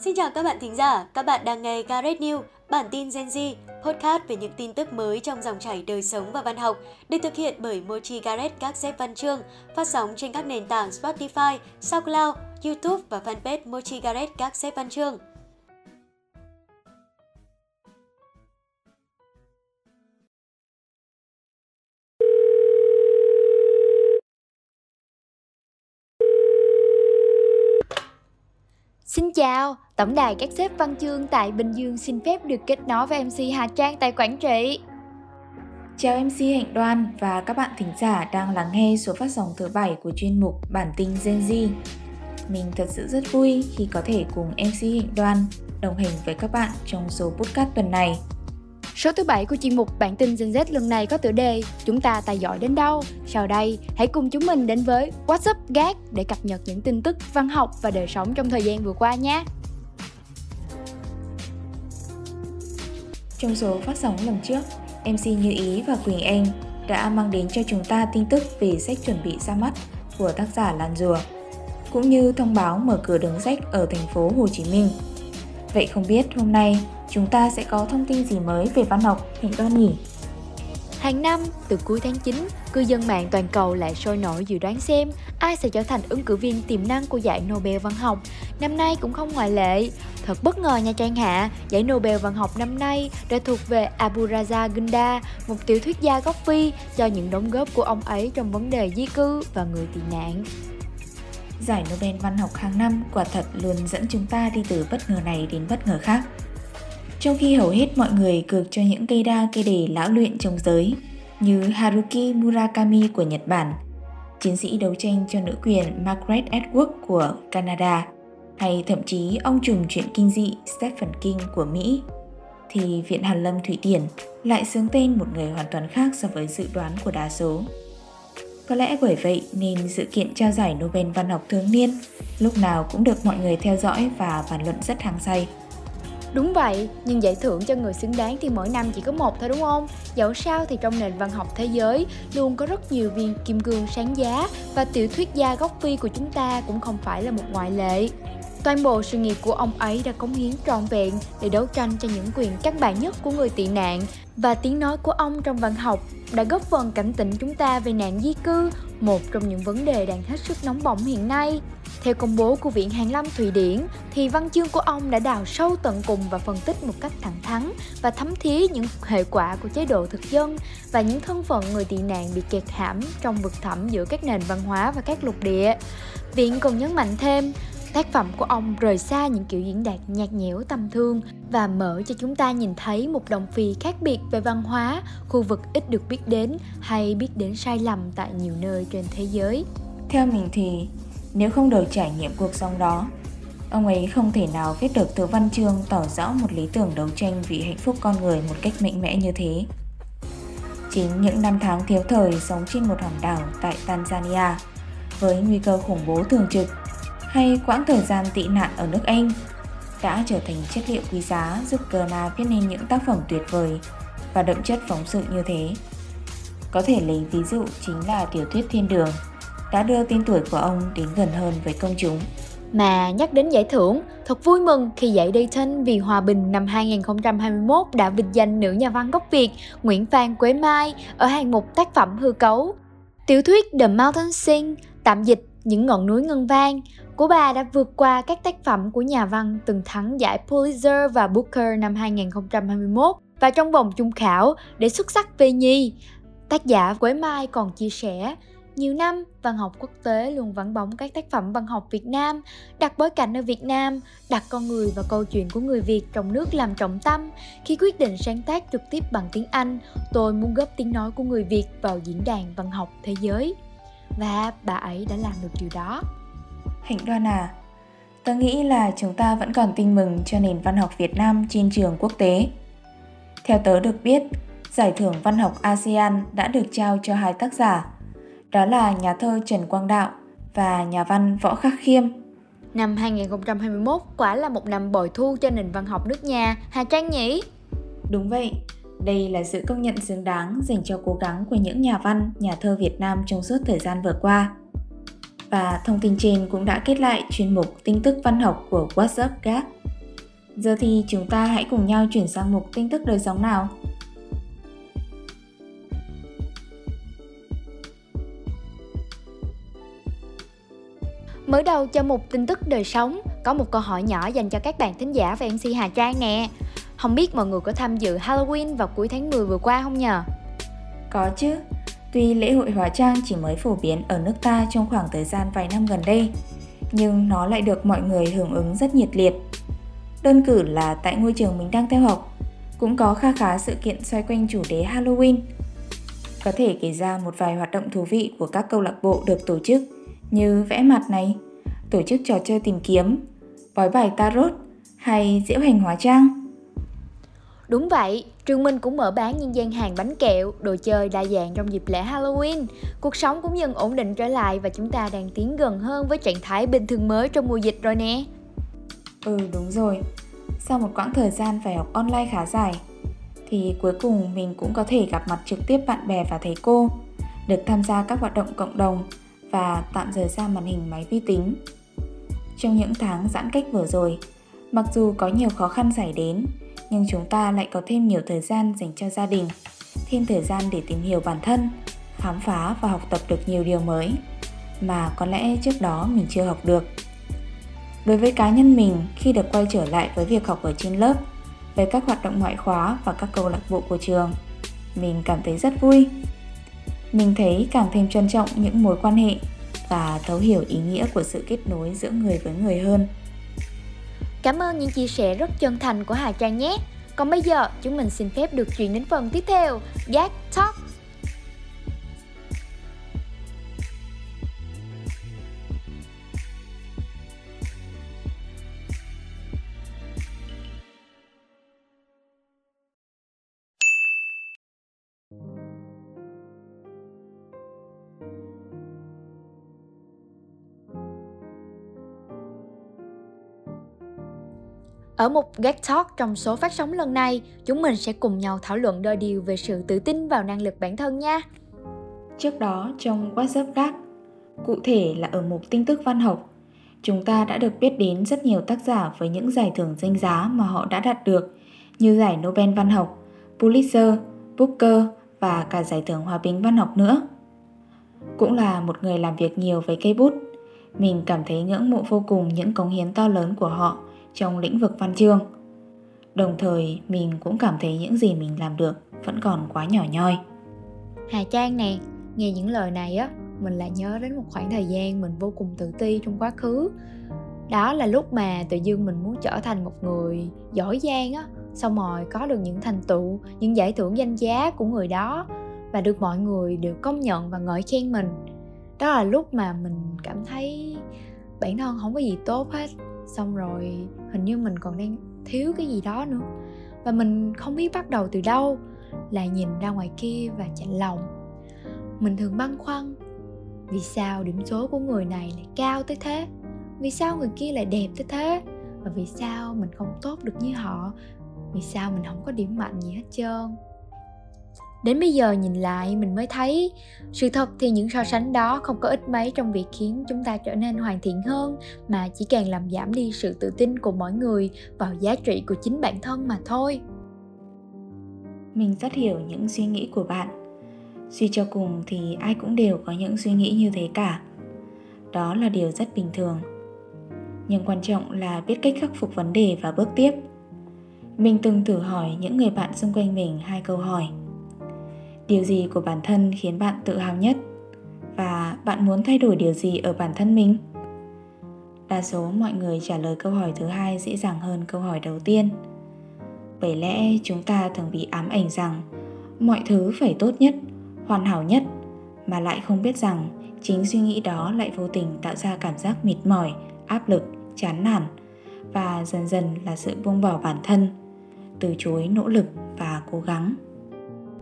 Xin chào các bạn thính giả, các bạn đang nghe Gareth News, bản tin Gen Z, podcast về những tin tức mới trong dòng chảy đời sống và văn học, được thực hiện bởi Mochi Gareth các xếp văn chương, phát sóng trên các nền tảng Spotify, SoundCloud, YouTube và fanpage Mochi Gareth các xếp văn chương. Xin chào, tổng đài các sếp văn chương tại Bình Dương xin phép được kết nối với MC Hà Trang tại Quảng Trị. Chào MC Hạnh Đoan và các bạn thính giả đang lắng nghe số phát sóng thứ bảy của chuyên mục Bản tin Gen Z. Mình thật sự rất vui khi có thể cùng MC Hạnh Đoan đồng hành với các bạn trong số podcast tuần này. Số thứ bảy của chuyên mục Bản tin Gen Z lần này có tựa đề Chúng ta tài giỏi đến đâu? Sau đây, hãy cùng chúng mình đến với WhatsApp Up Gag để cập nhật những tin tức văn học và đời sống trong thời gian vừa qua nhé. Trong số phát sóng lần trước, MC Như Ý và Quỳnh Anh đã mang đến cho chúng ta tin tức về sách chuẩn bị ra mắt của tác giả Lan Rùa, cũng như thông báo mở cửa đường sách ở thành phố Hồ Chí Minh. Vậy không biết hôm nay chúng ta sẽ có thông tin gì mới về văn học Hạnh Đoan nhỉ? Hàng năm, từ cuối tháng 9, cư dân mạng toàn cầu lại sôi nổi dự đoán xem ai sẽ trở thành ứng cử viên tiềm năng của giải Nobel văn học. Năm nay cũng không ngoại lệ. Thật bất ngờ nha Trang Hạ, giải Nobel văn học năm nay đã thuộc về Abu Raza Gunda, một tiểu thuyết gia gốc Phi cho những đóng góp của ông ấy trong vấn đề di cư và người tị nạn. Giải Nobel văn học hàng năm quả thật luôn dẫn chúng ta đi từ bất ngờ này đến bất ngờ khác. Trong khi hầu hết mọi người cược cho những cây đa cây đề lão luyện trong giới như Haruki Murakami của Nhật Bản, chiến sĩ đấu tranh cho nữ quyền Margaret Atwood của Canada, hay thậm chí ông trùm chuyện kinh dị Stephen King của Mỹ, thì Viện Hàn Lâm Thụy Điển lại xướng tên một người hoàn toàn khác so với dự đoán của đa số. Có lẽ bởi vậy nên sự kiện trao giải Nobel văn học thường niên lúc nào cũng được mọi người theo dõi và bàn luận rất hăng say. Đúng vậy, nhưng giải thưởng cho người xứng đáng thì mỗi năm chỉ có một thôi đúng không? Dẫu sao thì trong nền văn học thế giới luôn có rất nhiều viên kim cương sáng giá và tiểu thuyết gia gốc phi của chúng ta cũng không phải là một ngoại lệ. Toàn bộ sự nghiệp của ông ấy đã cống hiến trọn vẹn để đấu tranh cho những quyền căn bản nhất của người tị nạn và tiếng nói của ông trong văn học đã góp phần cảnh tỉnh chúng ta về nạn di cư, một trong những vấn đề đang hết sức nóng bỏng hiện nay. Theo công bố của Viện Hàn Lâm Thụy Điển, thì văn chương của ông đã đào sâu tận cùng và phân tích một cách thẳng thắn và thấm thía những hệ quả của chế độ thực dân và những thân phận người tị nạn bị kẹt hãm trong vực thẳm giữa các nền văn hóa và các lục địa. Viện còn nhấn mạnh thêm, Tác phẩm của ông rời xa những kiểu diễn đạt nhạt nhẽo tầm thương và mở cho chúng ta nhìn thấy một đồng phi khác biệt về văn hóa, khu vực ít được biết đến hay biết đến sai lầm tại nhiều nơi trên thế giới. Theo mình thì nếu không được trải nghiệm cuộc sống đó, ông ấy không thể nào viết được từ văn chương tỏ rõ một lý tưởng đấu tranh vì hạnh phúc con người một cách mạnh mẽ như thế. Chính những năm tháng thiếu thời sống trên một hòn đảo tại Tanzania với nguy cơ khủng bố thường trực hay quãng thời gian tị nạn ở nước Anh đã trở thành chất liệu quý giá giúp Kerna viết nên những tác phẩm tuyệt vời và đậm chất phóng sự như thế. Có thể lấy ví dụ chính là tiểu thuyết Thiên Đường đã đưa tên tuổi của ông đến gần hơn với công chúng. Mà nhắc đến giải thưởng, thật vui mừng khi giải Dayton vì hòa bình năm 2021 đã vinh danh nữ nhà văn gốc Việt Nguyễn Phan Quế Mai ở hạng mục tác phẩm hư cấu. Tiểu thuyết The Mountain Sing, tạm dịch những ngọn núi ngân vang của bà đã vượt qua các tác phẩm của nhà văn từng thắng giải Pulitzer và Booker năm 2021 và trong vòng chung khảo để xuất sắc về nhi. Tác giả Quế Mai còn chia sẻ, nhiều năm, văn học quốc tế luôn vắng bóng các tác phẩm văn học Việt Nam, đặt bối cảnh ở Việt Nam, đặt con người và câu chuyện của người Việt trong nước làm trọng tâm. Khi quyết định sáng tác trực tiếp bằng tiếng Anh, tôi muốn góp tiếng nói của người Việt vào diễn đàn văn học thế giới. Và bà ấy đã làm được điều đó. Hạnh đoan à, tớ nghĩ là chúng ta vẫn còn tin mừng cho nền văn học Việt Nam trên trường quốc tế. Theo tớ được biết, giải thưởng văn học ASEAN đã được trao cho hai tác giả, đó là nhà thơ Trần Quang Đạo và nhà văn Võ Khắc Khiêm. Năm 2021 quả là một năm bội thu cho nền văn học nước nhà, Hà Trang nhỉ? Đúng vậy, đây là sự công nhận xứng đáng dành cho cố gắng của những nhà văn, nhà thơ Việt Nam trong suốt thời gian vừa qua. Và thông tin trên cũng đã kết lại chuyên mục tin tức văn học của WhatsApp Gap Giờ thì chúng ta hãy cùng nhau chuyển sang mục tin tức đời sống nào. Mở đầu cho một tin tức đời sống, có một câu hỏi nhỏ dành cho các bạn thính giả về MC Hà Trang nè. Không biết mọi người có tham dự Halloween vào cuối tháng 10 vừa qua không nhờ? Có chứ, tuy lễ hội hóa trang chỉ mới phổ biến ở nước ta trong khoảng thời gian vài năm gần đây, nhưng nó lại được mọi người hưởng ứng rất nhiệt liệt. Đơn cử là tại ngôi trường mình đang theo học, cũng có kha khá sự kiện xoay quanh chủ đề Halloween. Có thể kể ra một vài hoạt động thú vị của các câu lạc bộ được tổ chức như vẽ mặt này, tổ chức trò chơi tìm kiếm, bói bài tarot hay diễu hành hóa trang. Đúng vậy, trường mình cũng mở bán những gian hàng bánh kẹo, đồ chơi đa dạng trong dịp lễ Halloween. Cuộc sống cũng dần ổn định trở lại và chúng ta đang tiến gần hơn với trạng thái bình thường mới trong mùa dịch rồi nè. Ừ đúng rồi, sau một quãng thời gian phải học online khá dài, thì cuối cùng mình cũng có thể gặp mặt trực tiếp bạn bè và thầy cô, được tham gia các hoạt động cộng đồng và tạm rời xa màn hình máy vi tính. Trong những tháng giãn cách vừa rồi, mặc dù có nhiều khó khăn xảy đến, nhưng chúng ta lại có thêm nhiều thời gian dành cho gia đình, thêm thời gian để tìm hiểu bản thân, khám phá và học tập được nhiều điều mới mà có lẽ trước đó mình chưa học được. Đối với cá nhân mình, khi được quay trở lại với việc học ở trên lớp, với các hoạt động ngoại khóa và các câu lạc bộ của trường, mình cảm thấy rất vui. Mình thấy càng thêm trân trọng những mối quan hệ và thấu hiểu ý nghĩa của sự kết nối giữa người với người hơn. Cảm ơn những chia sẻ rất chân thành của Hà Trang nhé. Còn bây giờ, chúng mình xin phép được chuyển đến phần tiếp theo, Gag Talk. Ở một Get Talk trong số phát sóng lần này, chúng mình sẽ cùng nhau thảo luận đôi điều về sự tự tin vào năng lực bản thân nha. Trước đó trong WhatsApp Gag, cụ thể là ở mục tin tức văn học, chúng ta đã được biết đến rất nhiều tác giả với những giải thưởng danh giá mà họ đã đạt được như giải Nobel văn học, Pulitzer, Booker và cả giải thưởng hòa bình văn học nữa. Cũng là một người làm việc nhiều với cây bút, mình cảm thấy ngưỡng mộ vô cùng những cống hiến to lớn của họ trong lĩnh vực văn chương. Đồng thời mình cũng cảm thấy những gì mình làm được vẫn còn quá nhỏ nhoi. Hà Trang nè, nghe những lời này á, mình lại nhớ đến một khoảng thời gian mình vô cùng tự ti trong quá khứ. Đó là lúc mà tự dưng mình muốn trở thành một người giỏi giang á, xong rồi có được những thành tựu, những giải thưởng danh giá của người đó và được mọi người đều công nhận và ngợi khen mình. Đó là lúc mà mình cảm thấy bản thân không có gì tốt hết xong rồi hình như mình còn đang thiếu cái gì đó nữa. Và mình không biết bắt đầu từ đâu, là nhìn ra ngoài kia và chạnh lòng. Mình thường băn khoăn, vì sao điểm số của người này lại cao tới thế? Vì sao người kia lại đẹp tới thế? Và vì sao mình không tốt được như họ? Vì sao mình không có điểm mạnh gì hết trơn? Đến bây giờ nhìn lại mình mới thấy, sự thật thì những so sánh đó không có ích mấy trong việc khiến chúng ta trở nên hoàn thiện hơn, mà chỉ càng làm giảm đi sự tự tin của mỗi người vào giá trị của chính bản thân mà thôi. Mình rất hiểu những suy nghĩ của bạn. Suy cho cùng thì ai cũng đều có những suy nghĩ như thế cả. Đó là điều rất bình thường. Nhưng quan trọng là biết cách khắc phục vấn đề và bước tiếp. Mình từng thử hỏi những người bạn xung quanh mình hai câu hỏi điều gì của bản thân khiến bạn tự hào nhất? Và bạn muốn thay đổi điều gì ở bản thân mình? Đa số mọi người trả lời câu hỏi thứ hai dễ dàng hơn câu hỏi đầu tiên. Bởi lẽ chúng ta thường bị ám ảnh rằng mọi thứ phải tốt nhất, hoàn hảo nhất, mà lại không biết rằng chính suy nghĩ đó lại vô tình tạo ra cảm giác mệt mỏi, áp lực, chán nản và dần dần là sự buông bỏ bản thân từ chối nỗ lực và cố gắng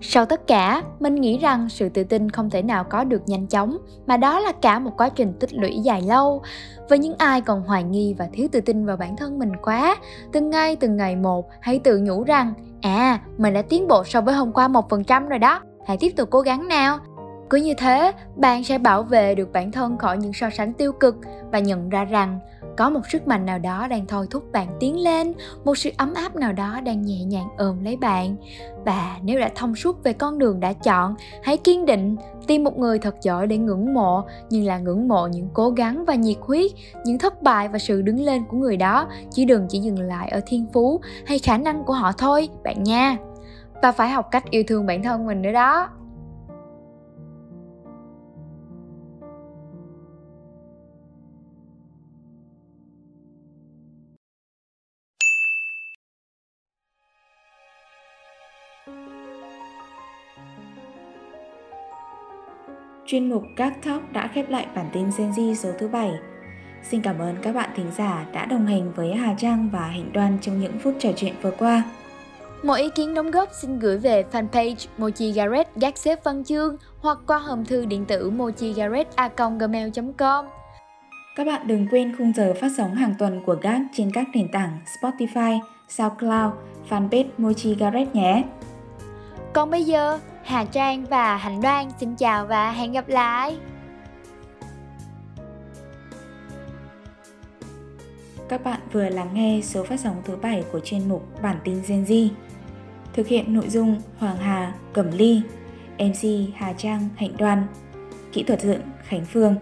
sau tất cả mình nghĩ rằng sự tự tin không thể nào có được nhanh chóng, mà đó là cả một quá trình tích lũy dài lâu. Với những ai còn hoài nghi và thiếu tự tin vào bản thân mình quá từng ngày từng ngày một, hãy tự nhủ rằng à mình đã tiến bộ so với hôm qua một phần trăm rồi đó, hãy tiếp tục cố gắng nào. Cứ như thế, bạn sẽ bảo vệ được bản thân khỏi những so sánh tiêu cực và nhận ra rằng có một sức mạnh nào đó đang thôi thúc bạn tiến lên, một sự ấm áp nào đó đang nhẹ nhàng ôm lấy bạn. Và nếu đã thông suốt về con đường đã chọn, hãy kiên định, tìm một người thật giỏi để ngưỡng mộ, nhưng là ngưỡng mộ những cố gắng và nhiệt huyết, những thất bại và sự đứng lên của người đó, chứ đừng chỉ dừng lại ở thiên phú hay khả năng của họ thôi, bạn nha. Và phải học cách yêu thương bản thân mình nữa đó. Chuyên mục Các Talk đã khép lại bản tin Gen Z số thứ 7. Xin cảm ơn các bạn thính giả đã đồng hành với Hà Trang và Hạnh Đoan trong những phút trò chuyện vừa qua. Mọi ý kiến đóng góp xin gửi về fanpage Mochi Garret gác xếp văn chương hoặc qua hòm thư điện tử mochigarret.gmail.com Các bạn đừng quên khung giờ phát sóng hàng tuần của GAG trên các nền tảng Spotify, SoundCloud, fanpage Mochi Garret nhé. Còn bây giờ, Hà Trang và Hạnh Đoan xin chào và hẹn gặp lại. Các bạn vừa lắng nghe số phát sóng thứ 7 của chuyên mục Bản tin Gen Z. Thực hiện nội dung Hoàng Hà, Cẩm Ly, MC Hà Trang, Hạnh Đoan, Kỹ thuật dựng Khánh Phương.